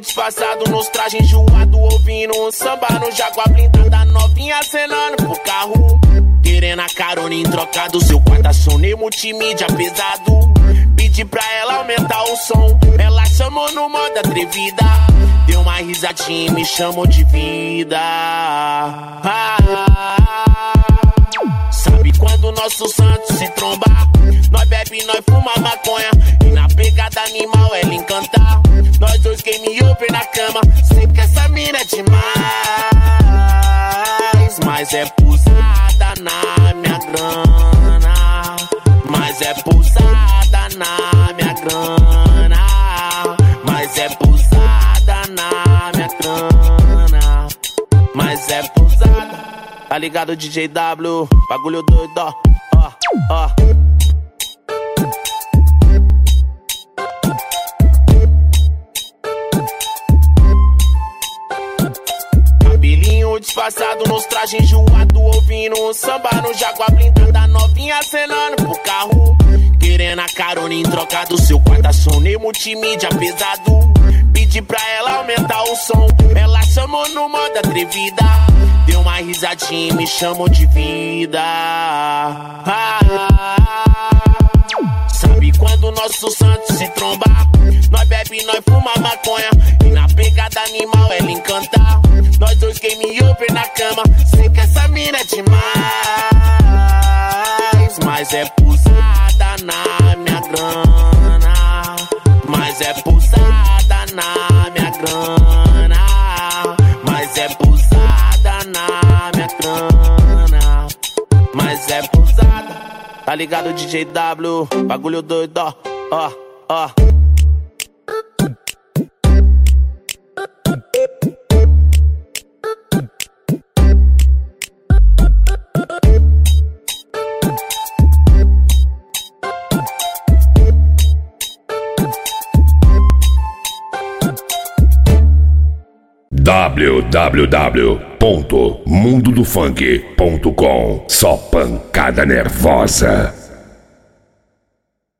disfarçado nos trajes enjoado, ouvindo um samba no Jaguar blindada, novinha acenando pro carro. Querendo a carona em trocado, seu quarta-som multimídia pesado. Pedi pra ela aumentar o som, ela chamou no modo atrevida. Deu uma risadinha e me chamou de vida. Ah, Sabe quando nosso santo se tromba? Nós bebe, nós fuma maconha. E na pegada animal ela encanta. Nós dois game over na cama. Sei que essa mina é demais. Mas é pusada na minha grana. Mas é pusada na minha grana. Mas é pusada na minha grana. Mas é pusada. Tá ligado, DJ W? Bagulho doido, ó, ó, ó. Disfarçado nos trajes enjoado, ouvindo um samba no Jaguar blindada, novinha acenando pro carro. Querendo a carona em troca do seu quarta-som, multimídia pesado. Pedi pra ela aumentar o som, ela chamou no modo atrevida. Deu uma risadinha e me chamou de vida. Ah, Sabe quando nosso santo se tromba? Nós bebe, nós fuma maconha. E na pegada animal ela encanta. Nós dois game over na cama. Sei que essa mina é demais. Mas é pusada na minha grana. Mas é pusada na minha grana. Mas é pusada na minha grana. Mas é pusada. Tá ligado, DJ W? Bagulho doido, ó, ó, ó. www.mundodofunk.com Só pancada nervosa.